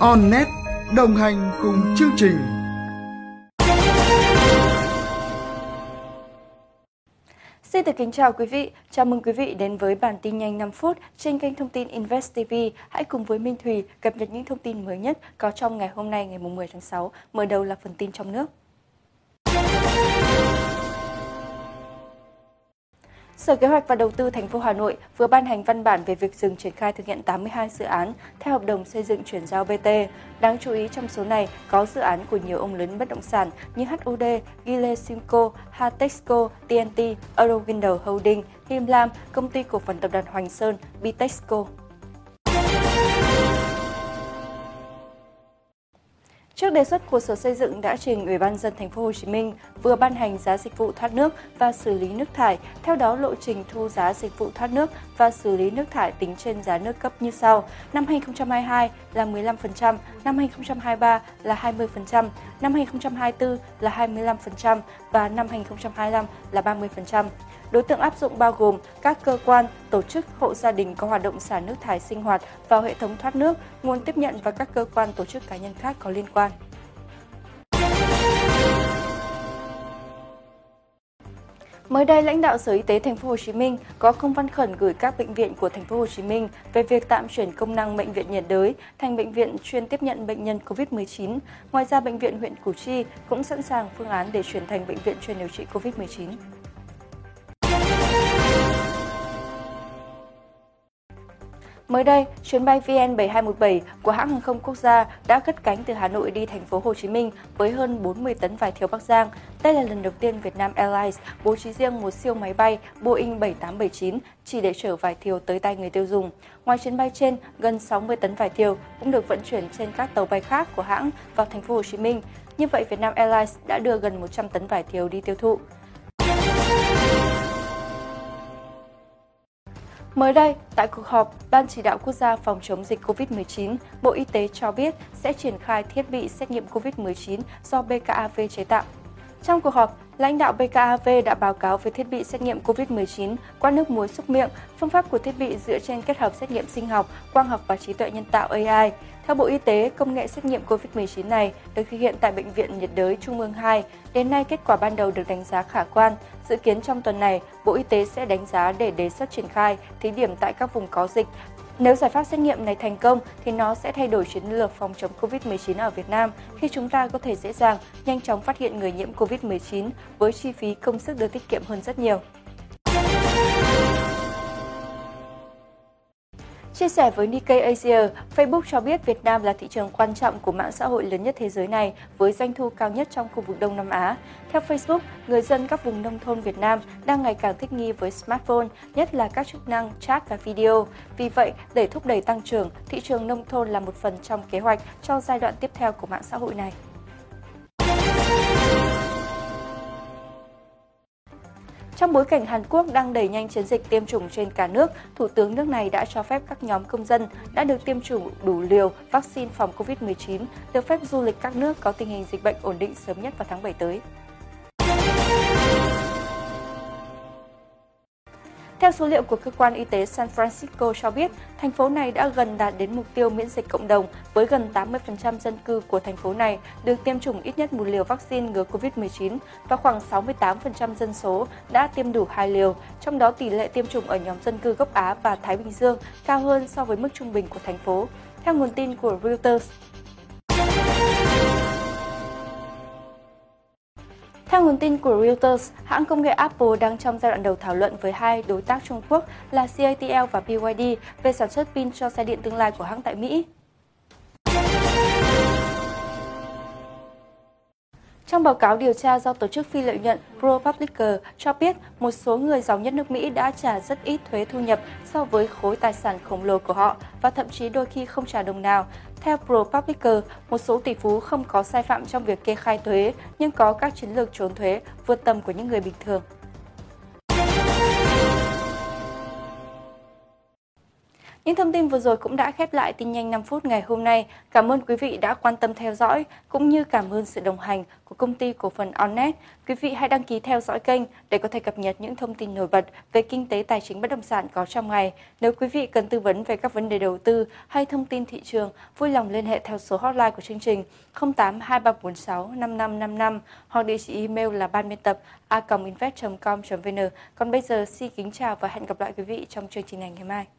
OnNet đồng hành cùng chương trình. Xin được kính chào quý vị, chào mừng quý vị đến với bản tin nhanh 5 phút trên kênh thông tin Invest TV. Hãy cùng với Minh Thùy cập nhật những thông tin mới nhất có trong ngày hôm nay ngày 10 tháng 6. Mở đầu là phần tin trong nước. Sở Kế hoạch và Đầu tư thành phố Hà Nội vừa ban hành văn bản về việc dừng triển khai thực hiện 82 dự án theo hợp đồng xây dựng chuyển giao BT. Đáng chú ý trong số này có dự án của nhiều ông lớn bất động sản như HUD, Gile Simco, Hatexco, TNT, Eurowindow Holding, Him Lam, Công ty Cổ phần Tập đoàn Hoành Sơn, Bitexco. Trước đề xuất của Sở Xây dựng đã trình Ủy ban dân thành phố Hồ Chí Minh vừa ban hành giá dịch vụ thoát nước và xử lý nước thải. Theo đó, lộ trình thu giá dịch vụ thoát nước và xử lý nước thải tính trên giá nước cấp như sau: năm 2022 là 15%, năm 2023 là 20%, năm 2024 là 25% và năm 2025 là 30%. Đối tượng áp dụng bao gồm các cơ quan, tổ chức, hộ gia đình có hoạt động xả nước thải sinh hoạt vào hệ thống thoát nước, nguồn tiếp nhận và các cơ quan tổ chức cá nhân khác có liên quan. Mới đây, lãnh đạo Sở Y tế Thành phố Hồ Chí Minh có công văn khẩn gửi các bệnh viện của Thành phố Hồ Chí Minh về việc tạm chuyển công năng bệnh viện nhiệt đới thành bệnh viện chuyên tiếp nhận bệnh nhân COVID-19. Ngoài ra, bệnh viện huyện Củ Chi cũng sẵn sàng phương án để chuyển thành bệnh viện chuyên điều trị COVID-19. Mới đây, chuyến bay VN7217 của hãng hàng không quốc gia đã cất cánh từ Hà Nội đi thành phố Hồ Chí Minh với hơn 40 tấn vải thiều Bắc Giang. Đây là lần đầu tiên Vietnam Airlines bố trí riêng một siêu máy bay Boeing 7879 chỉ để chở vải thiều tới tay người tiêu dùng. Ngoài chuyến bay trên, gần 60 tấn vải thiều cũng được vận chuyển trên các tàu bay khác của hãng vào thành phố Hồ Chí Minh. Như vậy, Vietnam Airlines đã đưa gần 100 tấn vải thiều đi tiêu thụ. Mới đây, tại cuộc họp, Ban chỉ đạo quốc gia phòng chống dịch COVID-19, Bộ Y tế cho biết sẽ triển khai thiết bị xét nghiệm COVID-19 do BKAV chế tạo. Trong cuộc họp, lãnh đạo BKAV đã báo cáo về thiết bị xét nghiệm COVID-19 qua nước muối xúc miệng, phương pháp của thiết bị dựa trên kết hợp xét nghiệm sinh học, quang học và trí tuệ nhân tạo AI. Theo Bộ Y tế, công nghệ xét nghiệm COVID-19 này được thực hiện tại Bệnh viện nhiệt đới Trung ương 2. Đến nay, kết quả ban đầu được đánh giá khả quan. Dự kiến trong tuần này, Bộ Y tế sẽ đánh giá để đề xuất triển khai thí điểm tại các vùng có dịch. Nếu giải pháp xét nghiệm này thành công thì nó sẽ thay đổi chiến lược phòng chống COVID-19 ở Việt Nam khi chúng ta có thể dễ dàng, nhanh chóng phát hiện người nhiễm COVID-19 với chi phí công sức được tiết kiệm hơn rất nhiều. Chia sẻ với Nikkei Asia, Facebook cho biết Việt Nam là thị trường quan trọng của mạng xã hội lớn nhất thế giới này với doanh thu cao nhất trong khu vực Đông Nam Á. Theo Facebook, người dân các vùng nông thôn Việt Nam đang ngày càng thích nghi với smartphone, nhất là các chức năng chat và video. Vì vậy, để thúc đẩy tăng trưởng, thị trường nông thôn là một phần trong kế hoạch cho giai đoạn tiếp theo của mạng xã hội này. Trong bối cảnh Hàn Quốc đang đẩy nhanh chiến dịch tiêm chủng trên cả nước, Thủ tướng nước này đã cho phép các nhóm công dân đã được tiêm chủng đủ liều vaccine phòng COVID-19 được phép du lịch các nước có tình hình dịch bệnh ổn định sớm nhất vào tháng 7 tới. Theo số liệu của cơ quan y tế San Francisco cho biết, thành phố này đã gần đạt đến mục tiêu miễn dịch cộng đồng với gần 80% dân cư của thành phố này được tiêm chủng ít nhất một liều vaccine ngừa COVID-19 và khoảng 68% dân số đã tiêm đủ hai liều, trong đó tỷ lệ tiêm chủng ở nhóm dân cư gốc Á và Thái Bình Dương cao hơn so với mức trung bình của thành phố. Theo nguồn tin của Reuters, nguồn tin của Reuters, hãng công nghệ Apple đang trong giai đoạn đầu thảo luận với hai đối tác Trung Quốc là CATL và BYD về sản xuất pin cho xe điện tương lai của hãng tại Mỹ. Trong báo cáo điều tra do tổ chức phi lợi nhuận ProPublica cho biết một số người giàu nhất nước Mỹ đã trả rất ít thuế thu nhập so với khối tài sản khổng lồ của họ và thậm chí đôi khi không trả đồng nào. Theo ProPublica, một số tỷ phú không có sai phạm trong việc kê khai thuế nhưng có các chiến lược trốn thuế vượt tầm của những người bình thường. Thông tin vừa rồi cũng đã khép lại tin nhanh 5 phút ngày hôm nay. Cảm ơn quý vị đã quan tâm theo dõi, cũng như cảm ơn sự đồng hành của công ty cổ phần Onnet. Quý vị hãy đăng ký theo dõi kênh để có thể cập nhật những thông tin nổi bật về kinh tế tài chính bất động sản có trong ngày. Nếu quý vị cần tư vấn về các vấn đề đầu tư hay thông tin thị trường, vui lòng liên hệ theo số hotline của chương trình 08 2346 5555 hoặc địa chỉ email là ban biên tập a.invest.com.vn. Còn bây giờ xin kính chào và hẹn gặp lại quý vị trong chương trình này ngày mai.